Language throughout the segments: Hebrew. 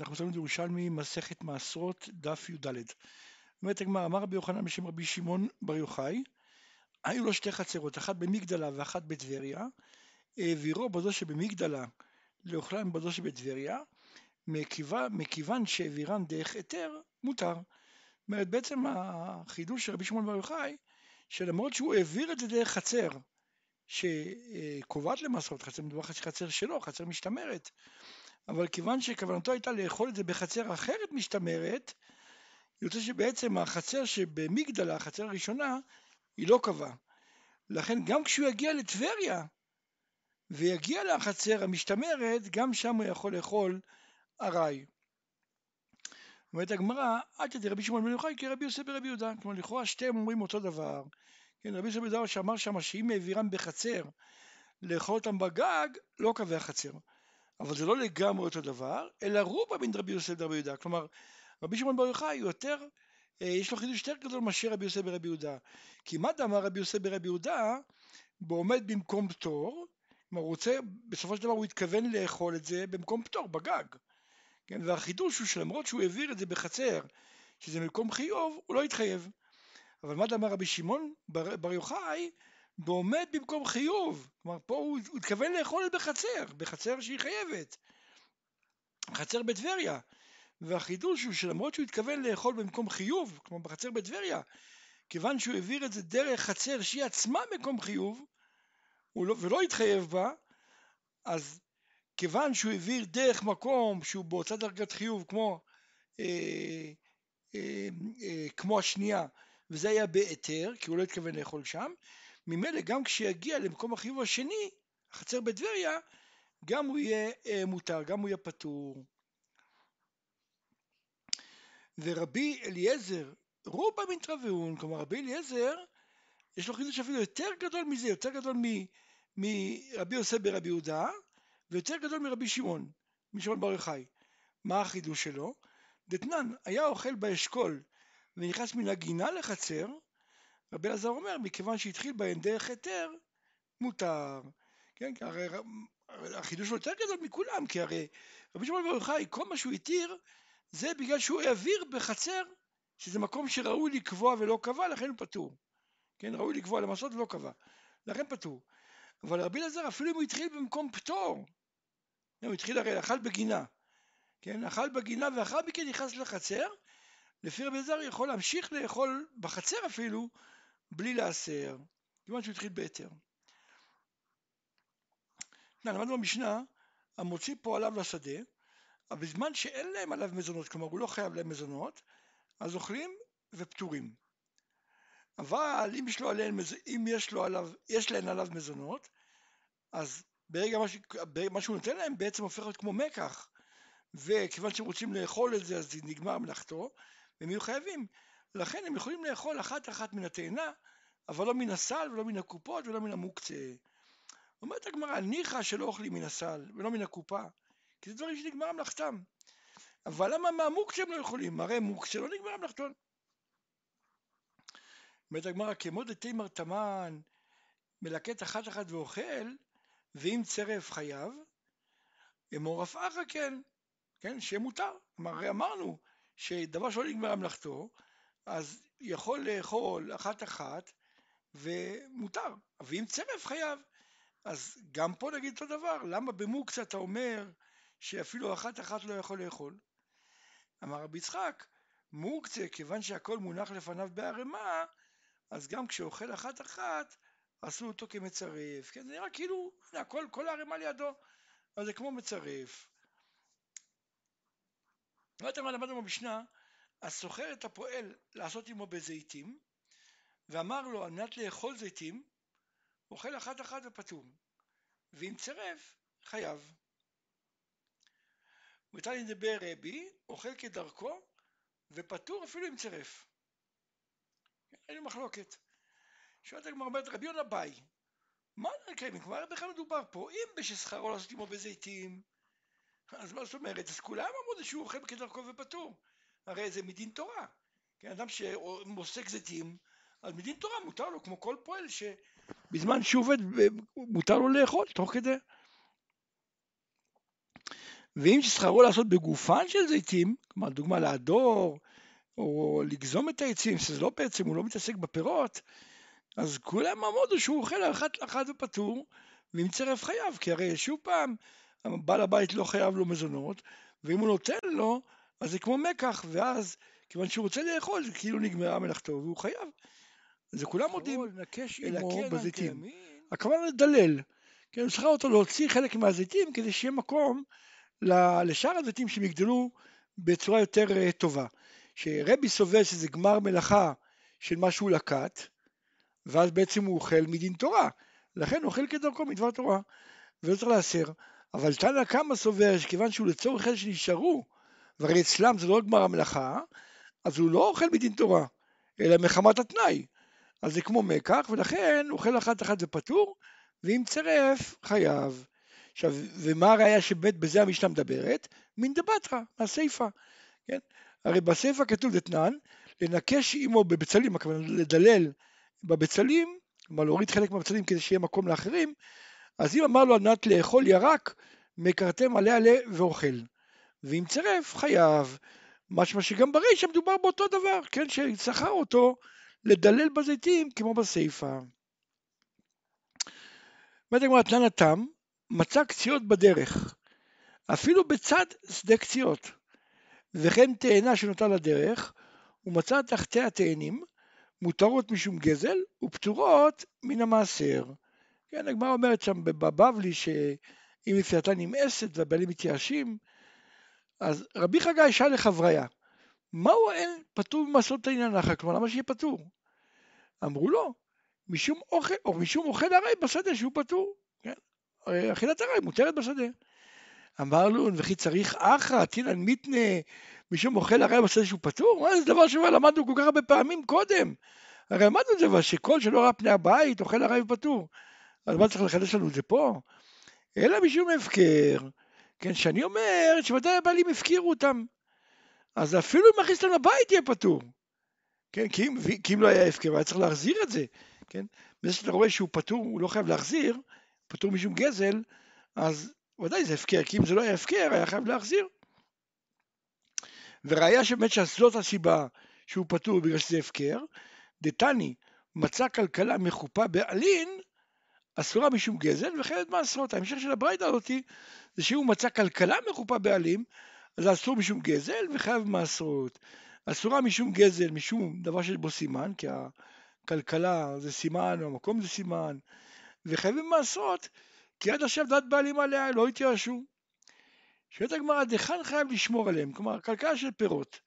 אנחנו מסתכלים ירושלמי, מסכת מעשרות, דף י"ד. אומרת הגמרא, אמר רבי יוחנן בשם רבי שמעון בר יוחאי, היו לו שתי חצרות, אחת במגדלה ואחת בטבריה, העבירו בזו שבמגדלה לאוכלם בזו שבטבריה, מכיוון שהעבירן דרך היתר, מותר. זאת אומרת, בעצם החידוש של רבי שמעון בר יוחאי, שלמרות שהוא העביר את זה דרך חצר, שקובעת למסורת חצר, מדובר חצר שלו, חצר משתמרת, אבל כיוון שכוונתו הייתה לאכול את זה בחצר אחרת משתמרת, יוצא שבעצם החצר שבמגדלה, החצר הראשונה, היא לא קבעה. לכן גם כשהוא יגיע לטבריה ויגיע לחצר המשתמרת, גם שם הוא יכול לאכול ארעי. אומרת הגמרא, אל תדעי רבי שמעון בן יוחאי כרבי יוסף ברבי יהודה. כלומר, לכאורה שתיהם אומרים אותו דבר. כן, רבי יוסף בן יהודה שאמר שם שאם העבירם בחצר לאכול אותם בגג, לא קבע חצר. אבל זה לא לגמרי אותו דבר, אלא רובה בין רבי יוסף לרבי יהודה. כלומר, רבי שמעון בר יוחאי יותר, אה, יש לו חידוש יותר גדול מאשר רבי יוסף ברבי יהודה. כי מה דאמר רבי יוסף ברבי יהודה, בעומד במקום פטור, כלומר הוא רוצה, בסופו של דבר הוא התכוון לאכול את זה במקום פטור, בגג. כן, והחידוש הוא שלמרות שהוא העביר את זה בחצר, שזה מקום חיוב, הוא לא התחייב. אבל מה דאמר רבי שמעון בר, בר יוחאי, ועומד במקום חיוב. כלומר, פה הוא, הוא התכוון לאכול בחצר, בחצר שהיא חייבת. חצר בטבריה. והחידוש הוא שלמרות שהוא התכוון לאכול במקום חיוב, כמו בחצר בטבריה, כיוון שהוא העביר את זה דרך חצר שהיא עצמה מקום חיוב, לא, ולא התחייב בה, אז כיוון שהוא העביר דרך מקום שהוא באותה דרגת חיוב כמו, אה, אה, אה, כמו השנייה, וזה היה בהיתר, כי הוא לא התכוון לאכול שם, ממילא גם כשיגיע למקום החיוב השני, החצר בטבריה, גם הוא יהיה אה, מותר, גם הוא יהיה פטור. ורבי אליעזר, רובה מנטרבאון, כלומר רבי אליעזר, יש לו חידוש אפילו יותר גדול מזה, יותר גדול מרבי יוסף ברבי יהודה, ויותר גדול מרבי שמעון, משמעון בר יוחאי. מה החידוש שלו? דתנן, היה אוכל באשכול ונכנס מן הגינה לחצר, רבי אלעזר אומר, מכיוון שהתחיל בהן דרך היתר, מותר. כן, כי הרי החידוש שלו יותר גדול מכולם, כי הרי רבי שמעון בר יוחאי, כל מה שהוא התיר, זה בגלל שהוא העביר בחצר, שזה מקום שראוי לקבוע ולא קבע, לכן הוא פטור. כן, ראוי לקבוע למסות ולא קבע, לכן פטור. אבל רבי אלעזר, אפילו אם הוא התחיל במקום פטור, הוא התחיל הרי, אכל בגינה, כן, אכל בגינה ואחר מכן נכנס לחצר, לפי רבי אלעזר יכול להמשיך לאכול בחצר אפילו, בלי להסר, כיוון שהוא התחיל בהיתר. למדנו במשנה, המוציא פועליו לשדה, אבל בזמן שאין להם עליו מזונות, כלומר הוא לא חייב להם מזונות, אז אוכלים ופטורים. אבל אם יש לו, עליהם, אם יש, לו עליו, יש להם עליו מזונות, אז ברגע מה, ש, מה שהוא נותן להם בעצם הופך להיות כמו מקח, וכיוון שהם רוצים לאכול את זה אז נגמר מלאכתו, והם יהיו חייבים. לכן הם יכולים לאכול אחת אחת מן התאנה, אבל לא מן הסל ולא מן הקופות ולא מן המוקצה. אומרת הגמרא, ניחא שלא אוכלים מן הסל ולא מן הקופה, כי זה דברים שנגמר מלאכתם. אבל למה מהמוקצה הם לא יכולים? הרי מוקצה לא נגמר מלאכתון. אומרת הגמרא, כמו דתימר תמן מלקט אחת אחת ואוכל, ואם צרף חייב, אמור אף אחא כן, כן, שיהיה מותר. כלומר, הרי אמרנו שדבר שלא נגמר מלאכתו, אז יכול לאכול אחת אחת ומותר, ואם צרף חייב, אז גם פה נגיד אותו דבר, למה במוקצה אתה אומר שאפילו אחת אחת לא יכול לאכול? אמר רבי יצחק, מוקצה, כיוון שהכל מונח לפניו בערימה, אז גם כשאוכל אחת אחת, עשו אותו כמצרף, כן, זה נראה כאילו, הכל, כל הערימה לידו, אז זה כמו מצרף. ראיתם מה למדנו במשנה? אז סוחר את הפועל לעשות עמו בזיתים, ואמר לו על מנת לאכול זיתים, אוכל אחת אחת ופטור, ואם צירף, חייב. ותניא דבר רבי, אוכל כדרכו, ופטור אפילו אם צירף. אין לי מחלוקת. שואלת הגמרא אומרת רבי יונה ביי, מה נקיים? כבר בכלל מדובר פה, אם בששכרו לעשות עמו בזיתים, אז מה זאת אומרת? אז כולם אמרו שהוא אוכל כדרכו ופטור. הרי זה מדין תורה. כן, אדם שמוסק זיתים, אז מדין תורה מותר לו, כמו כל פועל, שבזמן שהוא עובד, מותר לו לאכול תוך כדי. ואם שכרו לעשות בגופן של זיתים, כלומר דוגמה להדור, או לגזום את העצים, שזה לא בעצם, הוא לא מתעסק בפירות, אז כולם עמודו שהוא אוכל אחת לאחת ופטור, ועם צירף חייו, כי הרי שוב פעם, בעל הבית לא חייב לו מזונות, ואם הוא נותן לו, אז זה כמו מקח, ואז כיוון שהוא רוצה לאכול, זה כאילו נגמרה מלאכתו, והוא חייב. זה כולם מודים, לנקש עמו בזיתים. הכוונה לדלל. כן, הוא צריכה אותו להוציא חלק מהזיתים כדי שיהיה מקום לשאר הזיתים שהם יגדלו בצורה יותר אה, טובה. שרבי סובר שזה גמר מלאכה של מה שהוא לקט, ואז בעצם הוא אוכל מדין תורה. לכן הוא אוכל כדרכו מדבר תורה, ולא צריך להסר. אבל תנא קמא סובר שכיוון שהוא לצורך אלה שנשארו, והרי אצלם זה לא גמר המלאכה, אז הוא לא אוכל מדין תורה, אלא מחמת התנאי. אז זה כמו מקח, ולכן אוכל אחת אחת ופטור, ואם צירף, חייב. עכשיו, ומה הראיה שבית בזה המשנה מדברת? מן דבתרא, מהסיפא, כן? הרי בסיפא כתוב דתנן, לנקש עמו בבצלים, הכוונה לדלל בבצלים, כלומר להוריד חלק מהבצלים כדי שיהיה מקום לאחרים, אז אם אמר לו על מנת לאכול ירק, מקרתם עלה עלה ואוכל. ואם צירף, חייב. משמע שגם ברישא מדובר באותו דבר, כן, ששכר אותו לדלל בזיתים כמו בסיפא. אומרת הגמרא, תנן התם, מצא קציעות בדרך, אפילו בצד שדה קציעות, וכן תאנה שנותר לדרך, ומצא תחתי התאנים, מותרות משום גזל, ופטורות מן המעשר. כן, הגמרא אומרת שם בבבלי שאם מפייתה נמאסת והבעלים מתייאשים, אז רבי חגי שאל לחבריה, מהו אין פטור ממעשות העניין אחר? כלומר, למה שיהיה פטור? אמרו לו, משום אוכל, או משום אוכל הרי בשדה שהוא פטור. כן? אכילת הרי מותרת בשדה. אמר לו, וכי צריך אחא, תינן מיתנה, משום אוכל הרי בשדה שהוא פטור? מה זה דבר שכבר למדנו כל כך הרבה פעמים קודם. הרי למדנו את זה, שכל שלא ראה פני הבית, אוכל הרי ופטור. אז מה צריך לחדש לנו את זה פה? אלא משום הפקר. כן, שאני אומר שוודאי הבעלים הפקירו אותם. אז אפילו אם מכניס אותם לבית יהיה פטור. כן, כי אם, כי אם לא היה הפקר, היה צריך להחזיר את זה. כן, בזה שאתה רואה שהוא פטור, הוא לא חייב להחזיר, פטור משום גזל, אז ודאי זה הפקר, כי אם זה לא היה הפקר, היה חייב להחזיר. וראיה שבאמת שזאת הסיבה שהוא פטור בגלל שזה הפקר, דתני מצא כלכלה מחופה בעלין, אסורה משום גזל וחייבת מעשרות. ההמשך של הברייתא הזאתי זה שהוא מצא כלכלה מחופה בעלים, אז אסור משום גזל וחייב מעשרות. אסורה משום גזל, משום דבר שיש בו סימן, כי הכלכלה זה סימן, המקום זה סימן, וחייבים מעשרות, כי עד עכשיו דת בעלים עליה לא התייאשו. שואלת הגמרא, דכאן חייב לשמור עליהם? כלומר, כלכלה של פירות.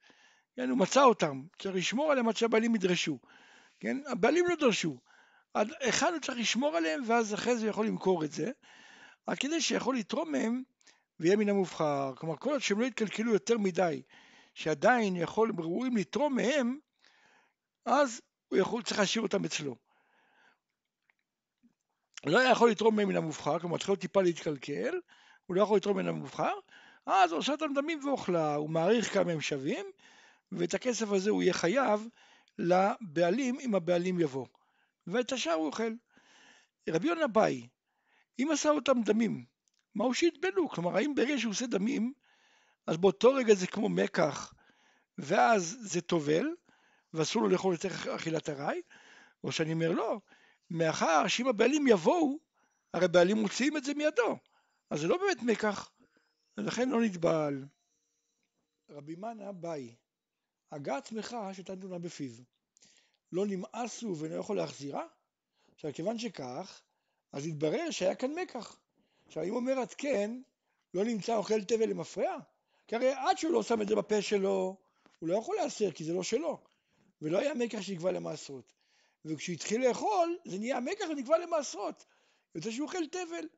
כן, הוא מצא אותם, צריך לשמור עליהם עד שהבעלים ידרשו. כן, הבעלים לא דרשו. היכן הוא צריך לשמור עליהם, ואז אחרי זה הוא יכול למכור את זה, רק כדי שיכול לתרום מהם ויהיה מן המובחר. כלומר, כל עוד שהם לא יתקלקלו יותר מדי, שעדיין יכול, ראויים לתרום מהם, אז הוא יכול, צריך להשאיר אותם אצלו. לא יכול לתרום מהם מן המובחר, כלומר צריך טיפה להתקלקל, הוא לא יכול לתרום מן המובחר, אז הוא עושה אותם דמים ואוכלה, הוא מעריך כמה הם שווים, ואת הכסף הזה הוא יהיה חייב לבעלים אם הבעלים יבוא. ואת השאר הוא אוכל. רבי יונה באי, אם עשה אותם דמים, מהו שיטבלו? כלומר, האם ברגע שהוא עושה דמים, אז באותו רגע זה כמו מקח, ואז זה טובל, ואסור לו לאכול יותר אכילת ארעי, או שאני אומר לא, מאחר שאם הבעלים יבואו, הרי בעלים מוציאים את זה מידו, אז זה לא באמת מקח, ולכן לא נטבל. רבי מנה באי, הגה עצמך שתן בפיו. לא נמאסו ואינו יכול להחזירה? עכשיו, כיוון שכך, אז התברר שהיה כאן מקח. עכשיו, אם אומרת כן, לא נמצא אוכל תבל למפרע? כי הרי עד שהוא לא שם את זה בפה שלו, הוא לא יכול להסר, כי זה לא שלו. ולא היה מקח שנקבע למעשרות. וכשהוא התחיל לאכול, זה נהיה מקח ונקבע למעשרות. יוצא שהוא אוכל תבל.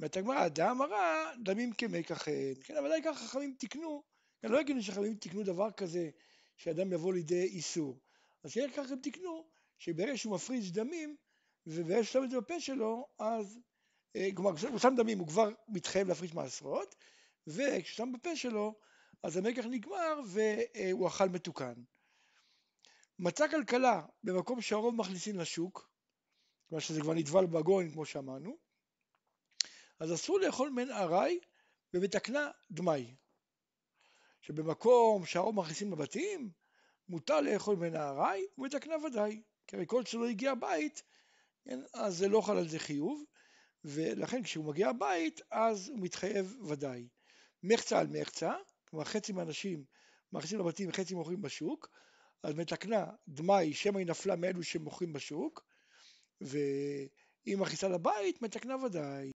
אומרת הגמרא, דם הרע, דמים כמקח אין. כן, אבל די ככה חכמים תיקנו, לא הגיוני שחכמים תיקנו דבר כזה, שאדם יבוא לידי איסור. אז שיהיה ככה הם תיקנו, שברגע שהוא מפריש דמים, וברגע שהוא שם את זה בפה שלו, אז, אה, כלומר, כשהוא שם דמים הוא כבר מתחייב להפריש מעשרות, וכשהוא שם בפה שלו, אז המקח נגמר והוא אכל מתוקן. מצא כלכלה במקום שהרוב מכניסים לשוק, כלומר שזה כבר נטבל בגוין כמו שאמרנו, אז אסור לאכול מן ארעי ומתקנה דמאי. שבמקום שהרוב מכניסים לבתים, מותר לאכול בנהרי ומתקנה ודאי. כי הרי כל שלא הגיע הבית, כן, אז זה לא חל על זה חיוב, ולכן כשהוא מגיע הבית, אז הוא מתחייב ודאי. מחצה על מחצה, כלומר חצי מהאנשים מכניסים לבתים וחצי מוכרים בשוק, אז מתקנה דמאי שמא היא נפלה מאלו שמוכרים בשוק, ואם מכניסה לבית, מתקנה ודאי.